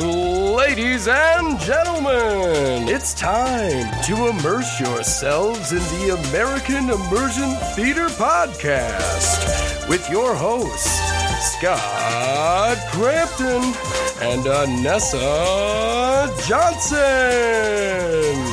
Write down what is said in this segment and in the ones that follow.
Ladies and gentlemen, it's time to immerse yourselves in the American Immersion Theater Podcast with your hosts, Scott Crampton and Anessa Johnson.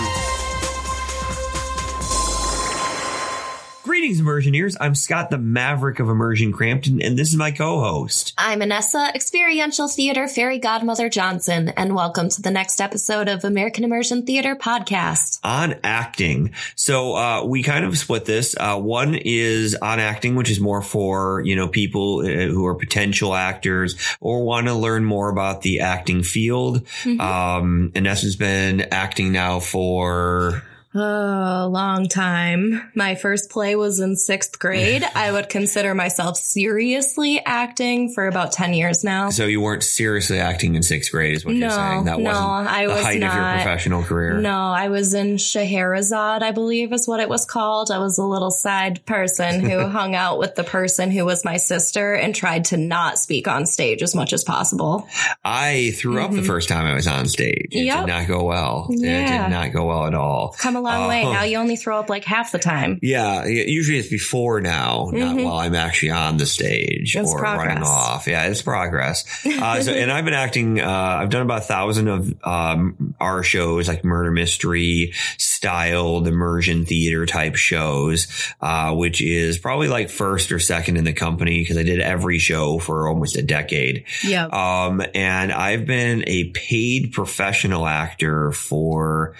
Greetings, Immersioneers. I'm Scott, the Maverick of Immersion Crampton, and this is my co-host. I'm Anessa, Experiential Theater Fairy Godmother Johnson, and welcome to the next episode of American Immersion Theater Podcast. On acting. So, uh, we kind of split this. Uh, one is on acting, which is more for, you know, people uh, who are potential actors or want to learn more about the acting field. Mm-hmm. Um, Anessa's been acting now for a long time. My first play was in sixth grade. I would consider myself seriously acting for about 10 years now. So you weren't seriously acting in sixth grade is what no, you're saying? That no, wasn't I the was height not. of your professional career? No, I was in Scheherazade, I believe is what it was called. I was a little side person who hung out with the person who was my sister and tried to not speak on stage as much as possible. I threw mm-hmm. up the mm-hmm. first time I was on stage. It yep. did not go well. Yeah. It did not go well at all. Come a long uh, way. Now you only throw up like half the time. Yeah, usually it's before now, not mm-hmm. while I'm actually on the stage it's or progress. running off. Yeah, it's progress. Uh, so, and I've been acting. Uh, I've done about a thousand of um, our shows, like murder mystery styled immersion theater type shows, uh, which is probably like first or second in the company because I did every show for almost a decade. Yeah. Um, and I've been a paid professional actor for,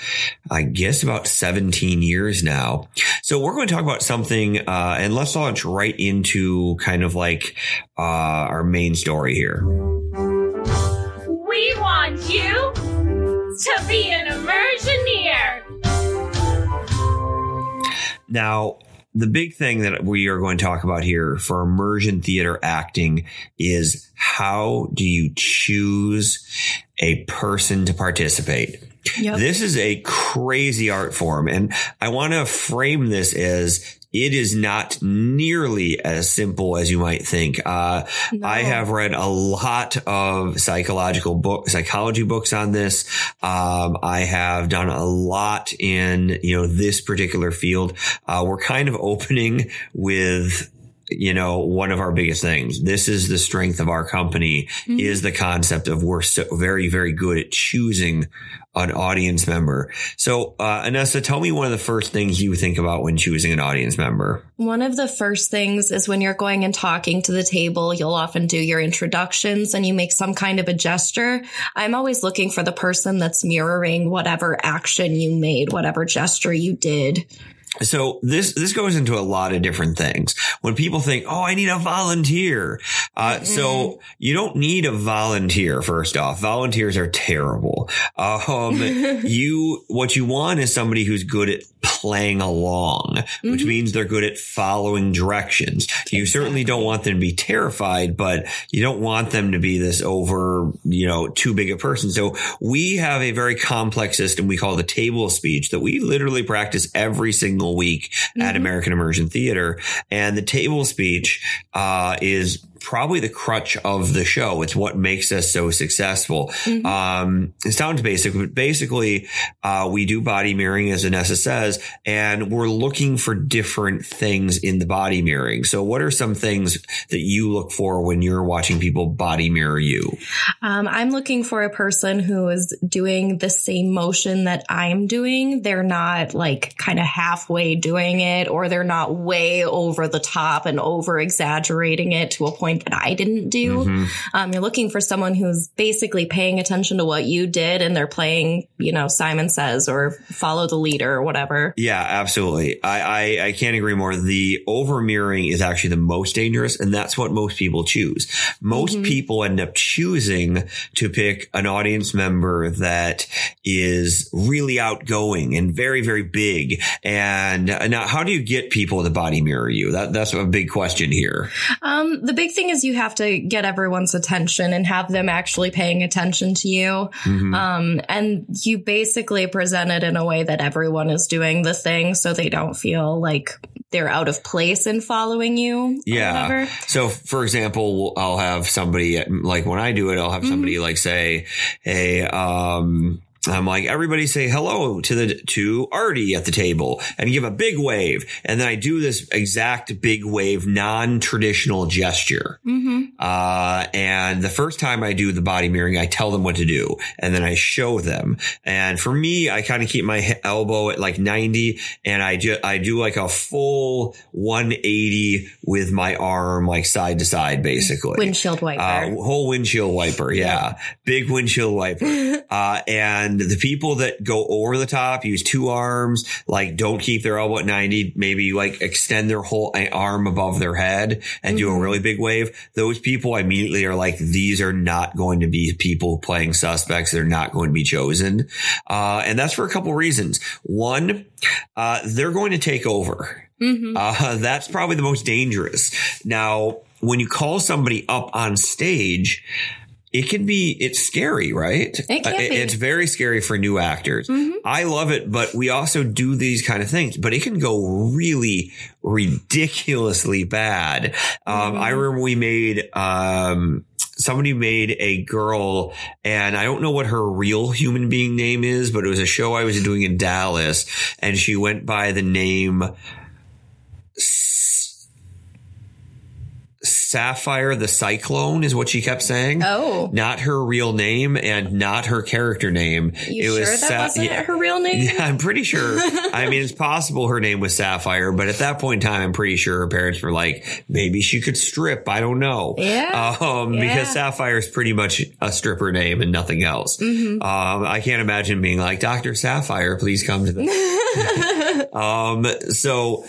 I guess, about 17 years years now. So we're going to talk about something, uh, and let's launch right into kind of like uh, our main story here. We want you to be an immersioneer. Now, the big thing that we are going to talk about here for immersion theater acting is how do you choose a person to participate? Yep. This is a crazy art form. And I want to frame this as it is not nearly as simple as you might think. Uh, no. I have read a lot of psychological book, psychology books on this. Um, I have done a lot in, you know, this particular field. Uh, we're kind of opening with you know, one of our biggest things. This is the strength of our company mm-hmm. is the concept of we're so very, very good at choosing an audience member. So, uh, Anessa, tell me one of the first things you think about when choosing an audience member. One of the first things is when you're going and talking to the table, you'll often do your introductions and you make some kind of a gesture. I'm always looking for the person that's mirroring whatever action you made, whatever gesture you did. So this this goes into a lot of different things. When people think, "Oh, I need a volunteer," uh, mm-hmm. so you don't need a volunteer. First off, volunteers are terrible. Um, you what you want is somebody who's good at playing along, mm-hmm. which means they're good at following directions. Exactly. You certainly don't want them to be terrified, but you don't want them to be this over, you know, too big a person. So we have a very complex system we call the table speech that we literally practice every single week mm-hmm. at American Immersion Theater. And the table speech uh, is probably the crutch of the show. It's what makes us so successful. Mm-hmm. Um, it sounds basic, but basically, uh, we do body mirroring, as Anessa says, and we're looking for different things in the body mirroring. So, what are some things that you look for when you're watching people body mirror you? Um, I'm looking for a person who is doing the same motion that I'm doing. They're not like kind of halfway doing it, or they're not way over the top and over exaggerating it to a point point that I didn't do. Mm-hmm. Um, you're looking for someone who's basically paying attention to what you did and they're playing, you know, Simon Says or follow the leader or whatever. Yeah, absolutely. I, I, I can't agree more. The over mirroring is actually the most dangerous and that's what most people choose. Most mm-hmm. people end up choosing to pick an audience member that is really outgoing and very, very big. And now how do you get people to body mirror you? That, that's a big question here. Um, the big thing is you have to get everyone's attention and have them actually paying attention to you. Mhm. Um, and you basically present it in a way that everyone is doing the thing so they don't feel like they're out of place in following you. Yeah. So, for example, I'll have somebody like when I do it, I'll have Mm-hmm. somebody like say, "Hey, um." I'm like, everybody say hello to the, to Artie at the table and give a big wave. And then I do this exact big wave, non-traditional gesture. Mm-hmm. Uh, and the first time I do the body mirroring, I tell them what to do and then I show them. And for me, I kind of keep my elbow at like 90 and I just, I do like a full 180 with my arm, like side to side, basically. Windshield wiper. Uh, whole windshield wiper. Yeah. Big windshield wiper. uh, and the people that go over the top use two arms, like don't keep their elbow at 90, maybe like extend their whole arm above their head and do a Mhm. really big wave. Those people immediately are like, these are not going to be people playing suspects. They're not going to be chosen. Uh, and that's for a couple reasons. One, uh, they're going to take over. hmm Uh, that's probably the most dangerous. Now, when you call somebody up on stage, it can be, it's scary, right? It can Uh, be. It's very scary for new actors. Mhm. I love it, but we also do these kind of things, but it can go really ridiculously bad. Um, Mhm. I remember we made, um, somebody made a girl and I don't know what her real human being name is, but it was a show I was doing in Dallas and she went by the name Sapphire the Cyclone is what she kept saying. Oh, Not her real name and not her character name. you sure that Sa- wasn't yeah. her real name? Yeah, I'm pretty sure. I mean, it's possible her name was Sapphire, but at that point in time, I'm pretty sure her parents were like, maybe she could strip. I don't know. Yeah. Um, Yeah. because Sapphire is pretty much a stripper name and nothing else. Mhm. Um, I can't imagine being like, Dr. Sapphire, please come to the, um, so,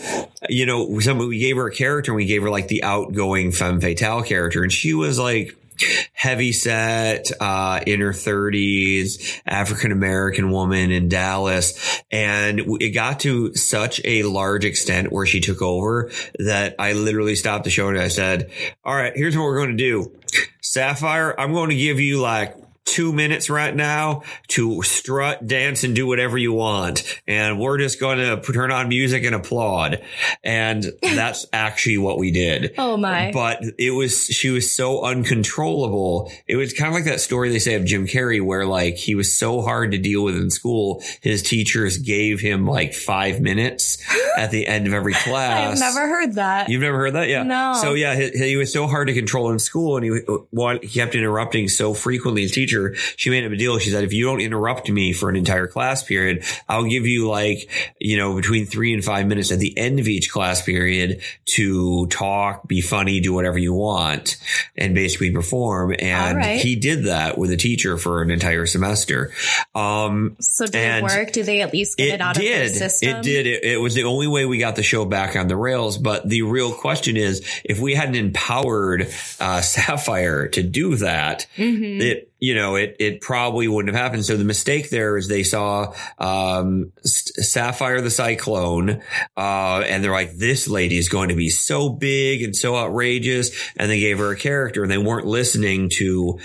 you know, some, we gave her a character and we gave her like the outgoing femme fatale character and she was like, heavy set, uh, in her thirties, African American woman in Dallas. And it got to such a large extent where she took over that I literally stopped the show and I said, all right, here's what we're going to do. Sapphire, I'm going to give you like two minutes right now to strut, dance, and do whatever you want. And we're just going to turn on music and applaud. And that's actually what we did. oh my. But it was, she was so uncontrollable. It was kind of like that story they say of Jim Carrey where like he was so hard to deal with in school. His teachers gave him like five minutes at the end of every class. I've never heard that. You've never heard that? Yeah. No. So yeah, he, he was so hard to control in school and he, uh, he kept interrupting so frequently. His teacher, she made him a deal. She said, if you don't interrupt me for an entire class period, I'll give you like, you know, between three and five minutes at the end of each class period to talk, be funny, do whatever you want and basically perform. And right. he did that with a teacher for an entire semester. Um, so did it work? Did they at least get it, out did. of their system? It did. It, it was the only way we got the show back on the rails. But the real question is, if we hadn't empowered uh, Sapphire to do that, Mhm. it you know it it probably wouldn't have happened. So the mistake there is they saw um, Sapphire the Cyclone, uh, and they're like, this lady is going to be so big and so outrageous, and they gave her a character, and they weren't listening to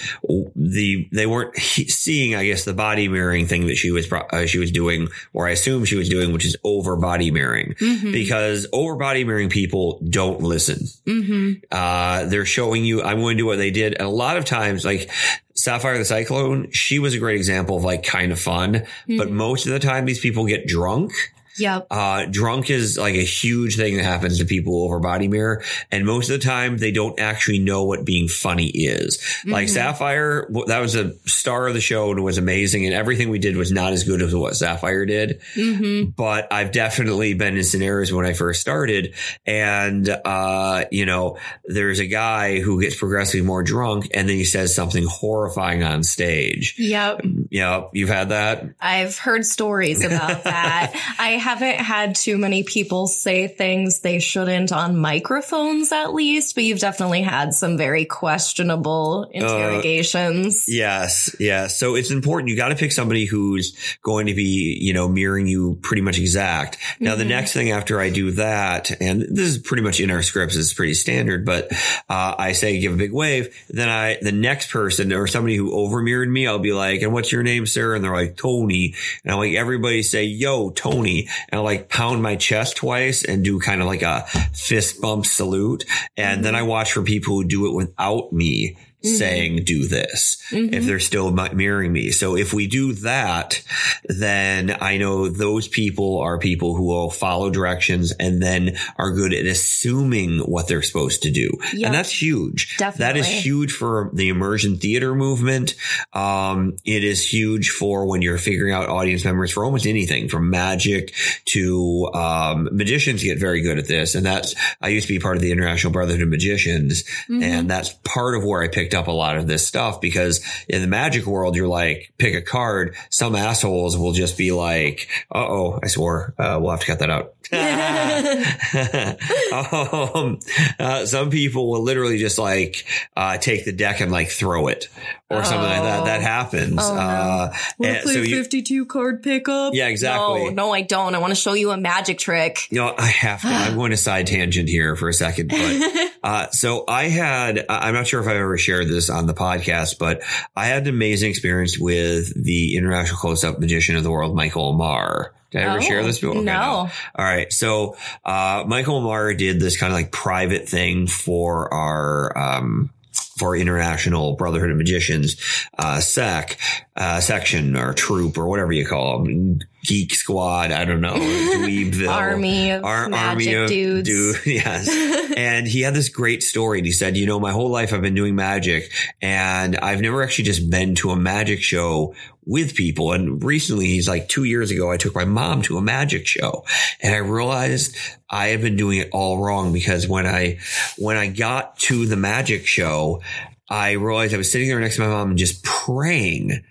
the they weren't seeing, I guess, the body mirroring thing that she was uh, she was doing, or I assume she was doing, which is over body mirroring, Mhm. because over body mirroring people don't listen. Mhm. Uh, they're showing you, I'm going to do what they did. And a lot of times, like Sapphire the Cyclone, she was a great example of like kind of fun. But Mhm. most of the time, these people get drunk. Yep. Uh, drunk is like a huge thing that happens to people over body mirror. And most of the time, they don't actually know what being funny is. Like Mhm. Sapphire, that was a star of the show and it was amazing. And everything we did was not as good as what Sapphire did hmm but I've definitely been in scenarios when I first started and, uh, you know, there's a guy who gets progressively more drunk and then he says something horrifying on stage. Yep. Yep. you've had that. I've heard stories about that. I haven't had too many people say things they shouldn't on microphones, at least, but you've definitely had some very questionable interrogations. Yes, yes. So it's important. You got to pick somebody who's going to be, you know, mirroring you pretty much exact. Now, the next thing after I do that, and this is pretty much in our scripts, it's pretty standard, but uh, I say give a big wave. Then I, the next person or somebody who over mirrored me, I'll be like, and what's your name, sir? And they're like, Tony. And I'm like, everybody say, yo, Tony. And I like pound my chest twice and do kind of like a fist bump salute. And then mm-hmm. I watch for people who do it without me saying do this if they're still mirroring me. So if we do that, then I know those people are people who will follow directions and then are good at assuming what they're supposed to do. Yep. And that's huge. Definitely. That is huge for the immersion theater movement. Um, it is huge for when you're figuring out audience members for almost anything from magic to, um, magicians get very good at this. And that's, I used to be part of the International Brotherhood of Magicians. And that's part of where I picked up a lot of this stuff because in the magic world, you're like, pick a card. Some assholes will just be like, uh oh, I swore, uh, we'll have to cut that out. um, uh, some people will literally just like uh, take the deck and like throw it or something like that. That happens. Oh, no. uh, play so you, 52 card pickup? Yeah, exactly. No, no, I don't. I want to show you a magic trick. you know, I have to. I'm going to side tangent here for a second, but uh, so I had. I'm not sure if I've ever shared this on the podcast, but I had an amazing experience with the international close-up magician of the world, Michael Ammar. Did I ever Oh, share this? Okay, no. All right. So, uh, Michael Ammar did this kind of like private thing for our, um, for International Brotherhood of Magicians, uh, sec, uh, section or troop or whatever you call them. Geek squad. I don't know. Dweebville. Army of Our magic army of dudes. dude- yes. and he had this great story. And he said, you know, my whole life I've been doing magic and I've never actually just been to a magic show with people. And recently he's like two years ago, I took my mom to a magic show and I realized I had been doing it all wrong because when I, when I got to the magic show, I realized I was sitting there next to my mom and just praying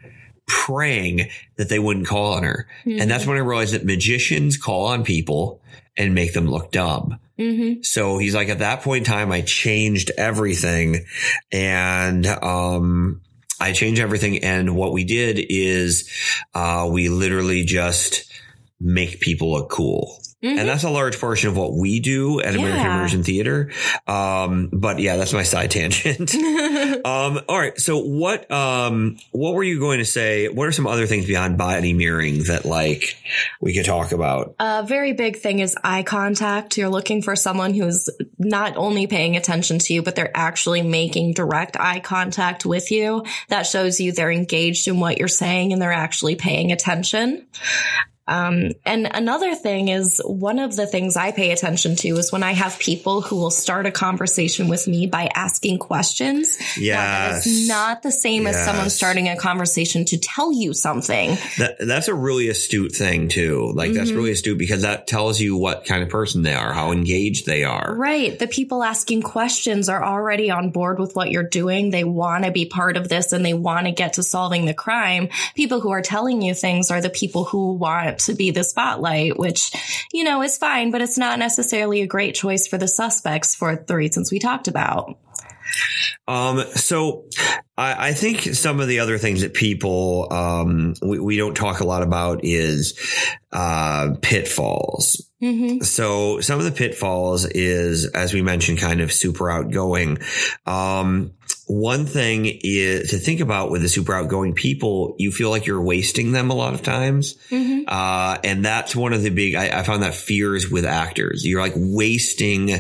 praying that they wouldn't call on her. And that's when I realized that magicians call on people and make them look dumb. Mm-hmm. So he's like, at that point in time, I changed everything and, um, I changed everything. And what we did is, uh, we literally just make people look cool. Mhm. And that's a large portion of what we do at American Yeah. Immersion Theater. Um, but yeah, that's my side tangent. um, all right. So what, um, what were you going to say? What are some other things beyond body mirroring that like we could talk about? A very big thing is eye contact. You're looking for someone who's not only paying attention to you, but they're actually making direct eye contact with you. That shows you they're engaged in what you're saying and they're actually paying attention. Um, and another thing is one of the things I pay attention to is when I have people who will start a conversation with me by asking questions. That Yes. not the same as someone starting a conversation to tell you something. That, that's a really astute thing too. Like that's Mhm. really astute because that tells you what kind of person they are, how engaged they are. Right. The people asking questions are already on board with what you're doing. They want to be part of this and they want to get to solving the crime. People who are telling you things are the people who want to be the spotlight, which, you know, is fine, but it's not necessarily a great choice for the suspects for the reasons we talked about. Um, so I, I think some of the other things that people, um, we, we don't talk a lot about is, uh, pitfalls. hmm So some of the pitfalls is, as we mentioned, kind of super outgoing. Um, one thing is to think about with the super outgoing people, you feel like you're wasting them a lot of times. hmm Uh, and that's one of the big, I, I found that fears with actors. You're like wasting,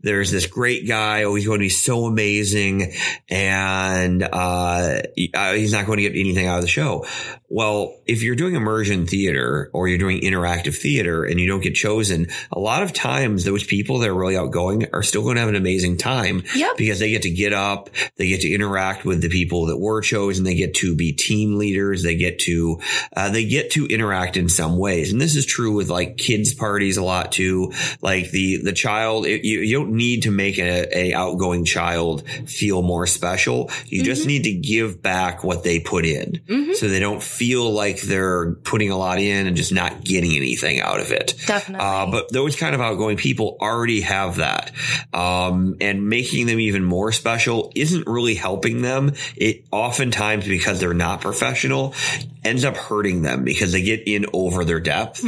there's this great guy, oh, he's going to be so amazing. And, uh, he's not going to get anything out of the show. Well, if you're doing immersion theater or you're doing interactive theater and you don't get chosen, a lot of times those people that are really outgoing are still going to have an amazing time Yep. because they get to get up, they get to interact with the people that were chosen, they get to be team leaders, they get to, uh, they get to interact in some ways. And this is true with like kids parties a lot too. Like the, the child, it, you, you don't need to make a, a outgoing child feel more special. You just need to give back what they put in so they don't feel like they're putting a lot in and just not getting anything out of it. Definitely. Uh, but those kind of outgoing people already have that. Um, and making them even more special isn't really helping them. It oftentimes, because they're not professional, ends up hurting them because they get in over their depth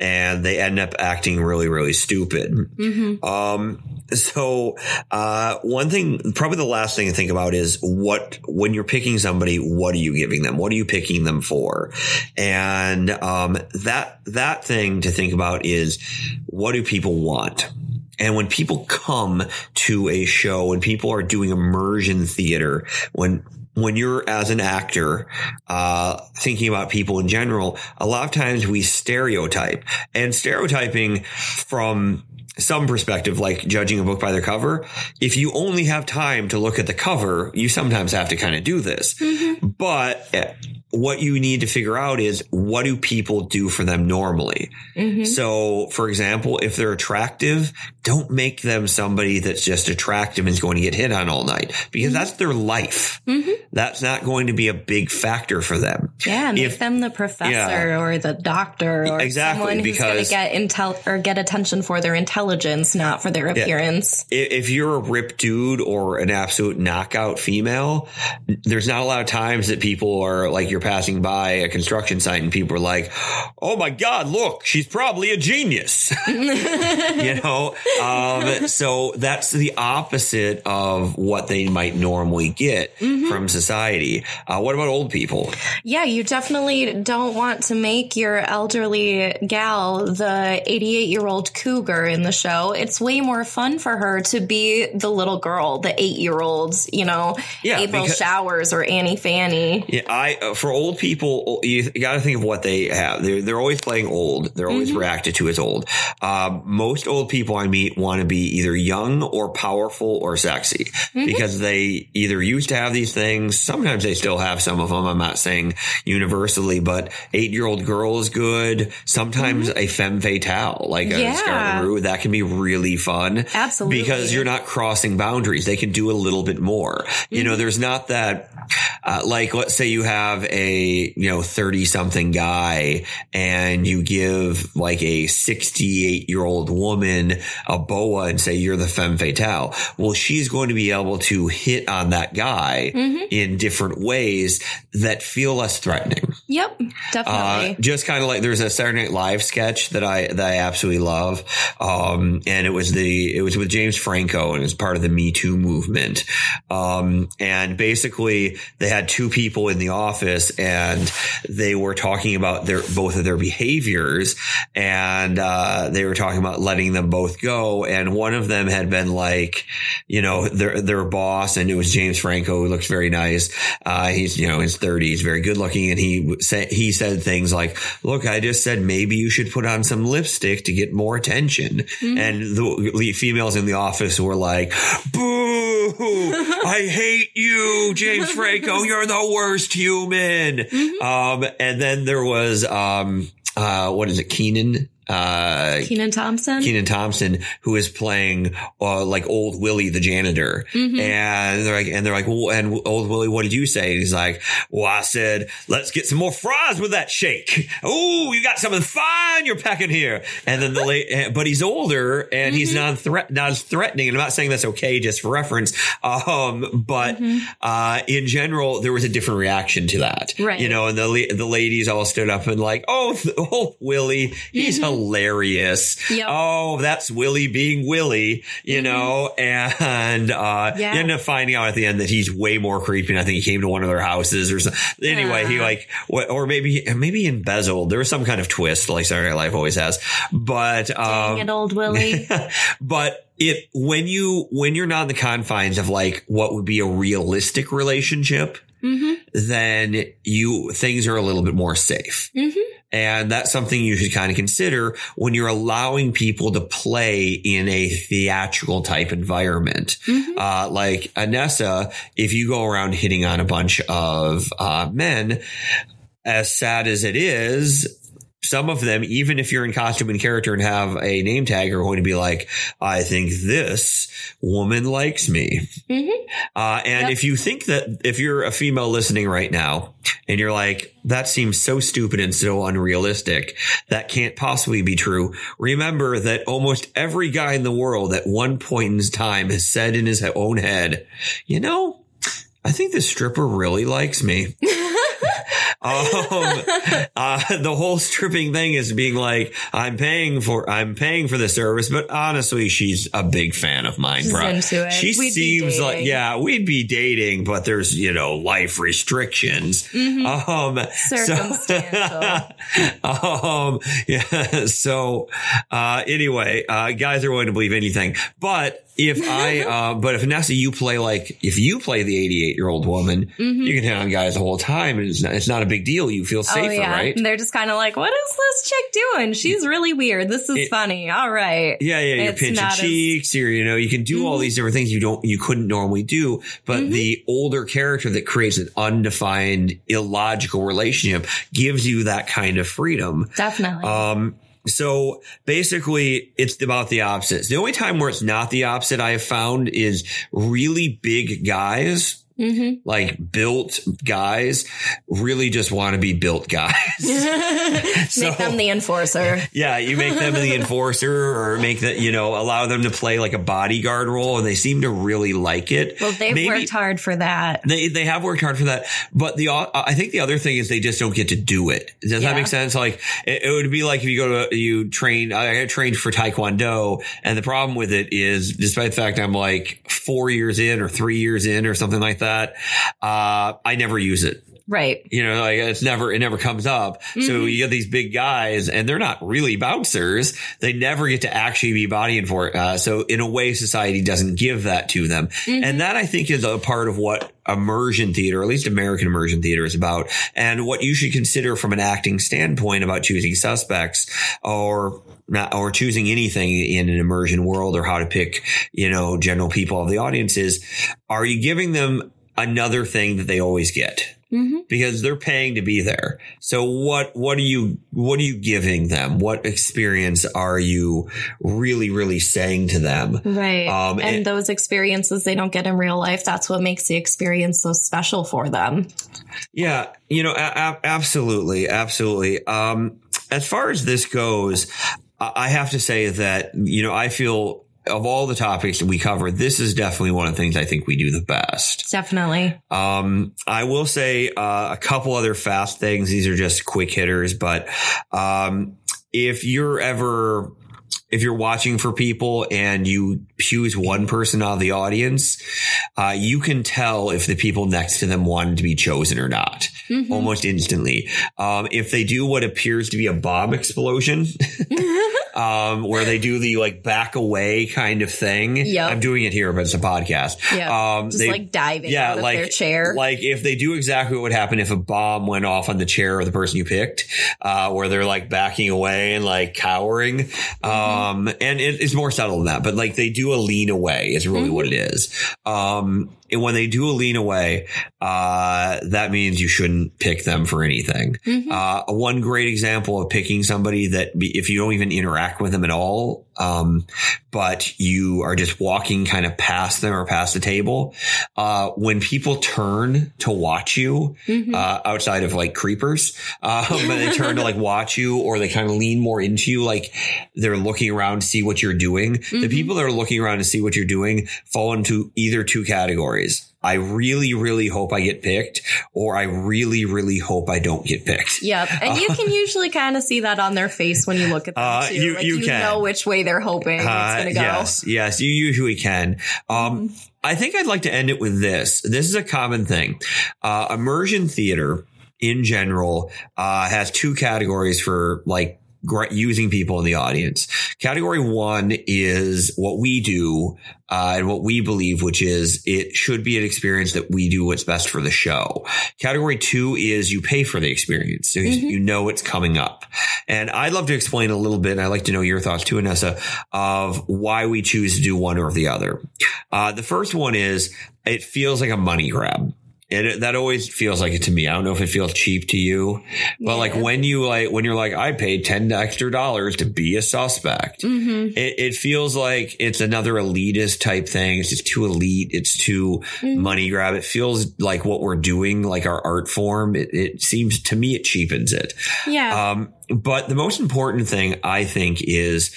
and they end up acting really, really stupid. Um, so, uh, one thing, probably the last thing to think about is what, when you're picking somebody, what are you giving them? What are you picking them for? And, um, that, that thing to think about is what do people want? And when people come to a show, when people are doing immersion theater, when when you're as an actor uh, thinking about people in general, a lot of times we stereotype, and stereotyping from some perspective, like judging a book by their cover, if you only have time to look at the cover, you sometimes have to kind of do this. But eh, what you need to figure out is what do people do for them normally? Mm-hmm. So, for example, if they're attractive, don't make them somebody that's just attractive and is going to get hit on all night because mm-hmm. that's their life. Mm-hmm. That's not going to be a big factor for them. Yeah, make If- them the professor Yeah. or the doctor or Exactly, someone who's going to get intel or get attention for their intelligence, not for their appearance. if you're a ripped dude or an absolute knockout female, there's not a lot of times that people are like you're passing by a construction site and people are like, "Oh my god, look, she's probably a genius." you know, um, so that's the opposite of what they might normally get from society. Uh, what about old people? Yeah, you definitely don't want to make your elderly gal the 88 year old cougar in the show. It's way more fun for her to be the little girl, the eight year olds, you know, Yeah, April because- Showers or Annie Fanny. Yeah, I uh, for old people, you, got to think of what they have. They're they're always playing old. They're always reacted to as old. Um, most old people I meet want to be either young or powerful or sexy because they either used to have these things. Sometimes they still have some of them. I'm not saying universally, but eight year old girl is good. Sometimes a femme fatale, like a Yeah. Scarlet Rue, that can be really fun. Absolutely. Because you're not crossing boundaries. They can do a little bit more. You know, there's not that, uh, like, let's say you have a, you know, 30 something guy and you give like a 68 year old woman a boa and say you're the femme fatale. Well, she's going to be able to hit on that guy in different ways that feel less threatening. Yep, Uh, definitely. just kind of like there's a Saturday Night Live sketch that I that I absolutely love, um, and it was the it was with James Franco and it was part of the Me Too movement, um, and basically they had two people in the office and they were talking about their both of their behaviors and uh, they were talking about letting them both go, and one of them had been like, you know, their their boss, and it was James Franco who looks very nice. Uh, he's you know his thirties, very good looking, and he said he said things like, "Look, I just said maybe you should put on some lipstick to get more attention." And the, the females in the office were like, "Boo! I hate you, James Franco. You're the worst human." Um, and then there was um, uh, what is it, Kenan? Uh, Kenan Thompson. Kenan Thompson, who is playing uh, like old Willie the janitor, and they're like, and they're like, well, and old Willie, what did you say? And he's like, well, I said, let's get some more fries with that shake. Oh, you got something fine you're packing here. And then the late, but he's older and he's not threat, not as threatening. And I'm not saying that's okay, just for reference. Um, but uh, in general, there was a different reaction to that, Right. You know, and the the ladies all stood up and like, oh, th- oh, Willie, he's hilarious. Yep. Oh, that's Willie being Willie, you know, and, uh, Yeah. you end up finding out at the end that he's way more creepy. And I think he came to one of their houses or something. Anyway, he like, what, or maybe, maybe embezzled. There was some kind of twist like Saturday Night Live always has, but, um, Dang it, old Willie. but it, when you, when you're not in the confines of like what would be a realistic relationship, Mm-hmm. then you, things are a little bit more safe. And that's something you should kind of consider when you're allowing people to play in a theatrical type environment. Uh, like Anessa, if you go around hitting on a bunch of uh, men, as sad as it is, some of them, even if you're in costume and character and have a name tag, are going to be like, I think this woman likes me. Mhm. Uh, and Yep. if you think that, if you're a female listening right now and you're like, that seems so stupid and so unrealistic, that can't possibly be true. Remember that almost every guy in the world at one point in time has said in his own head, you know, I think this stripper really likes me. um, uh, the whole stripping thing is being like, I'm paying for, I'm paying for the service, but honestly, she's a big fan of mine, She's bro. into it. She We'd seems like, yeah, we'd be dating, but there's, you know, life restrictions. Mm-hmm. Um, Circumstantial. So, um, yeah. So, uh, anyway, uh, guys are willing to believe anything, but if I, uh, but if Anessa, you play like, if you play the 88 year old woman, you can hit on guys the whole time and it's not, it's not a big deal. You feel safer, oh yeah, right? and they're just kind of like, "What is this chick doing? She's really weird. This is It- funny. All right." Yeah, yeah, you're It's pinching not as- cheeks, you're, you know, you can do all Mhm. these different things you don't, you couldn't normally do. But Mhm. the older character that creates an undefined, illogical relationship gives you that kind of freedom. Definitely. Um, so basically it's about the opposites. The only time where it's not the opposite I have found is really big guys. Hmm Like built guys really just want to be built guys. So- Make them the enforcer. Yeah, you make them the enforcer or make that, you know, allow them to play like a bodyguard role and they seem to really like it. Well, they've Maybe- worked hard for that. They, they have worked hard for that, but the I think the other thing is they just don't get to do it. Does that Yeah. make sense? Like it, it would be like if you go to you train. I trained for Taekwondo, and the problem with it is, despite the fact I'm like four years in or three years in or something like that, uh, I never use it. Right. You know, like it's never, it never comes up. So Mhm. you get these big guys and they're not really bouncers. They never get to actually be bodying for it. Uh, so in a way, society doesn't give that to them. Mhm. And that I think is a part of what immersion theater, at least American immersion theater is about and what you should consider from an acting standpoint about choosing suspects or not, or choosing anything in an immersion world or how to pick, you know, general people of the audience is, are you giving them another thing that they always get? hmm because they're paying to be there. So what what are you what are you giving them? What experience are you really really saying to them? Right. Um, and and- those experiences they don't get in real life. That's what makes the experience so special for them. Yeah, you know, a- a- absolutely, absolutely. Um, as far as this goes, I I have to say that you know I feel of all the topics that we cover, this is definitely one of the things I think we do the best. Definitely. Um, I will say uh, a couple other fast things. These are just quick hitters, but um, if you're ever if you're watching for people and you choose one person out of the audience, uh, you can tell if the people next to them wanted to be chosen or not Mhm. almost instantly. Um, if they do what appears to be a bomb explosion, um, where they do the like back away kind of thing. Yeah, I'm doing it here, but it's a podcast. Yeah. Um, Just they- like diving yeah, out of like their chair. Like if they do exactly what would happen if a bomb went off on the chair of the person you picked, uh, where they're like backing away and like cowering. Mm-hmm. Um, and it, it's more subtle than that, but like they do a lean away is really what it Mm-hmm. is. Um, and when they do a lean away, uh, that means you shouldn't pick them for anything. Mhm. Uh, one great example of picking somebody that be, if you don't even interact with them at all, um, but you are just walking kind of past them or past the table, uh, when people turn to watch you, Mhm. uh, outside of like creepers, um, they turn to like watch you or they kind of lean more into you, like they're looking around to see what you're doing. The Mhm. people that are looking around to see what you're doing fall into either two categories. I really, really hope I get picked, or I really, really hope I don't get picked. Yep. And you can usually kind of see that on their face when you look at them Uh, too. you- like you you can. know which way they're hoping it's Uh, going to go. Yes, yes, you usually can. Um, I think I'd like to end it with this. This is a common thing. Uh, immersion theater in general uh, has two categories for like using people in the audience. Category one is what we do uh, and what we believe, which is it should be an experience that we do what's best for the show. Category two is you pay for the experience. So Mm-hmm. you know it's coming up. And I'd love to explain a little bit, and I'd like to know your thoughts too, Anessa, of why we choose to do one or the other. Uh, the first one is it feels like a money grab. And it, that always feels like it to me. I don't know if it feels cheap to you, but like when you like, when you're like, I paid 10 extra dollars to be a suspect, Mm-hmm. it, it feels like it's another elitist type thing. It's just too elite. It's too Mm-hmm. money grab. It feels like what we're doing, like our art form. It, it seems to me it cheapens it. Yeah. Um, but the most important thing I think is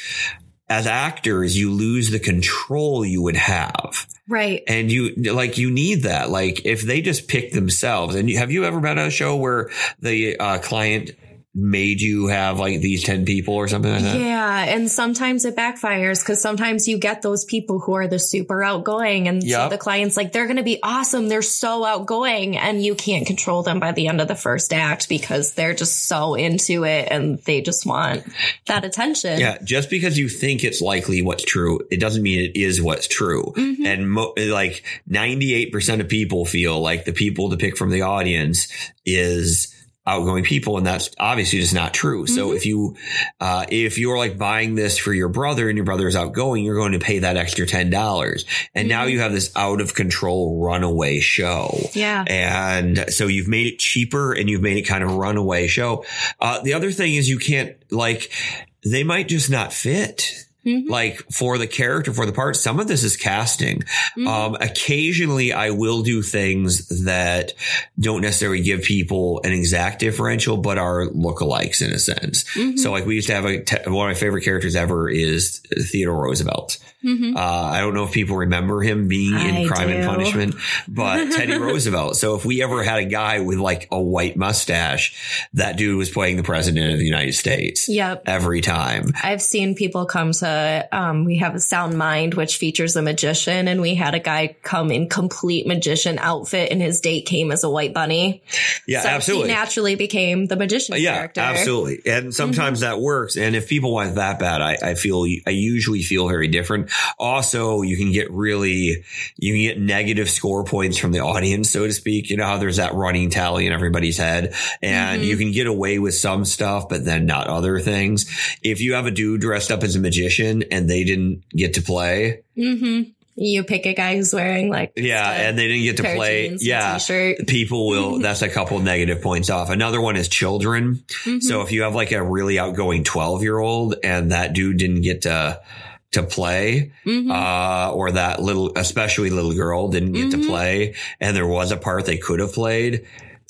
as actors, you lose the control you would have. right. And you like you need that. Like if they just pick themselves. And you, have you ever been on a show where the uh, client made you have like these ten people or something like that? Yeah, and sometimes it backfires because sometimes you get those people who are the super outgoing, and Yep. so the client's like, they're going to be awesome. They're so outgoing, and you can't control them by the end of the first act because they're just so into it and they just want that attention. Yeah, just because you think it's likely what's true, it doesn't mean it is what's true. Mm-hmm. And mo- like 98% of people feel like the people to pick from the audience is outgoing people. And that's obviously just not true. So if you, uh, if you're like buying this for your brother and your brother is outgoing, you're going to pay that extra $10. And now you have this out of control runaway show. Yeah. And so you've made it cheaper and you've made it kind of a runaway show. Uh, the other thing is you can't like, they might just not fit. Mhm. Like for the character, for the part, some of this is casting. Mhm. Um, occasionally I will do things that don't necessarily give people an exact differential, but are lookalikes in a sense. Mhm. So like we used to have a, te- one of my favorite characters ever is Theodore Roosevelt. Mhm. Uh, I don't know if people remember him being in I Crime and. Punishment, but Teddy Roosevelt. So if we ever had a guy with like a white mustache, that dude was playing the president of the United States Yep. every time. I've seen people come to, um, we have a Sound Mind, which features a magician, and we had a guy come in complete magician outfit, and his date came as a white bunny. Yeah, so absolutely. He naturally became the magician yeah, character. Mm-hmm. absolutely. And sometimes that works. And if people want that bad, I, I feel, I usually feel very different. Also, you can get really, you can get negative score points from the audience, so to speak. You know how there's that running tally in everybody's head and Mm-hmm. you can get away with some stuff, but then not other things. If you have a dude dressed up as a magician and they didn't get to play, hmm You pick a guy who's wearing like yeah, and they didn't get to play, yeah, t-shirt. people will that's a couple negative points off another one is children Mhm. so if you have like a really outgoing 12 year old and that dude didn't get to to play Mhm. uh or that little especially little girl didn't get to Mhm. play and there was a part they could have played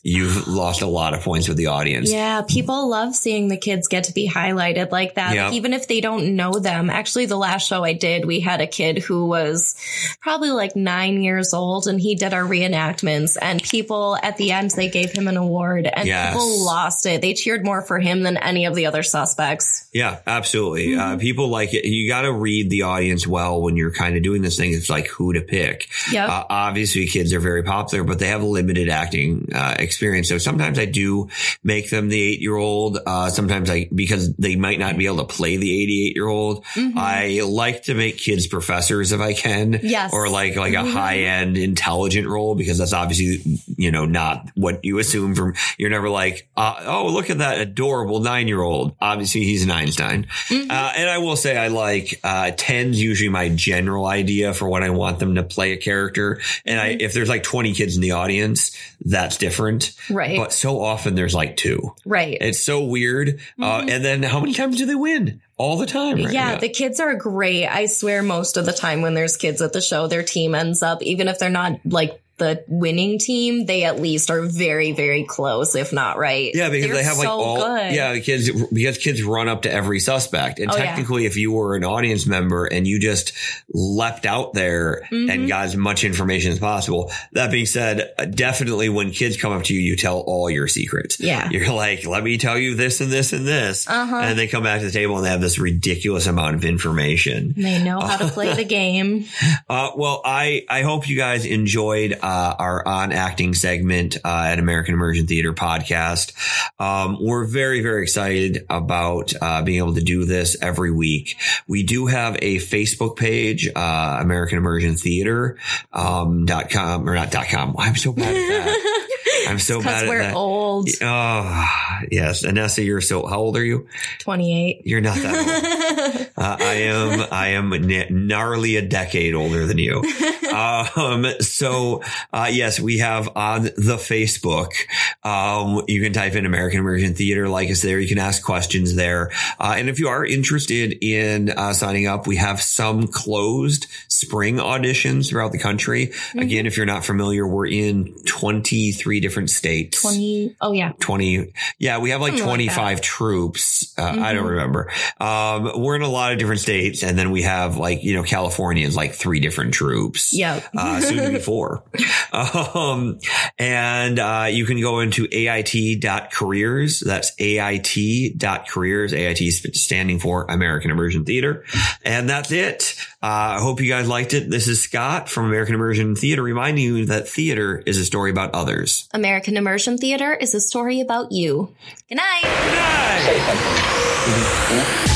you've lost a lot of points with the audience Yeah, people love seeing the kids get to be highlighted like that, Yeah. like, even if they don't know them. Actually, the last show I did, we had a kid who was probably like nine years old and he did our reenactments and people at the end, they gave him an award and Yes. people lost it. They cheered more for him than any of the other suspects. Yeah, absolutely. Mm-hmm. Uh, people like it. You got to read the audience well when you're kind of doing this thing. It's like who to pick. Yep. Uh, obviously, kids are very popular, but they have limited acting uh, experience. So sometimes I do make them the eight year old. Uh, sometimes I because they might not be able to play the eighty eight year old. Mhm. I like to make kids professors if I can. Yes. Or like like a Mhm. high end intelligent role because that's obviously you know not what you assume from. You're never like uh, oh look at that adorable nine year old. Obviously he's an Einstein. Mhm. Uh, and I will say I like uh, 10's usually my general idea for when I want them to play a character. And I, if there's like 20 kids in the audience, that's different. Right. But so often there's like two. right. It's so weird. Uh, Mhm. and then how many times do they win? All the time. right? Yeah, the kids are great. I swear most of the time when there's kids at the show, their team ends up, even if they're not like the winning team, they at least are very, very close, if not right. Yeah, because They're they have like so all good. yeah, kids because kids run up to every suspect. And Oh, yeah. technically if you were an audience member and you just leapt out there and Mhm. got as much information as possible. That being said, uh, definitely when kids come up to you, you tell all your secrets. Yeah. You're like, let me tell you this and this and this. Uh-huh. And they come back to the table and they have this ridiculous amount of information. They know how to play the game. Uh, well, I, I hope you guys enjoyed, uh, our on acting segment uh, at American Immersion Theater podcast. Um, we're very, very excited about uh, being able to do this every week. We do have a Facebook page, uh, American Immersion Theater um, dot com or not dot com. I'm so bad at that. I'm so bad at we're that. old. Oh, yes. Anessa, you're so, how old are you? 28. You're not that old. Uh, I am, I am gnarly a decade older than you. Um, so, uh, yes, we have on the Facebook, um, you can type in American Immersion Theater, like us there. You can ask questions there. Uh, and if you are interested in, uh, signing up, we have some closed spring auditions throughout the country. Again, if you're not familiar, we're in 23 different states. 20. Oh, yeah. 20 yeah we have like Something like 25 troops uh, i don't Mhm. remember um we're in a lot of different states and then we have like you know california is like three different troops Yeah, uh, soon to be four. Um, and, uh, you can go into AIT.careers. That's AIT.careers. AIT is standing for American Immersion Theater. And that's it. Uh, I hope you guys liked it. This is Scott from American Immersion Theater reminding you that theater is a story about others. American Immersion Theater is a story about you. Good night. Good night.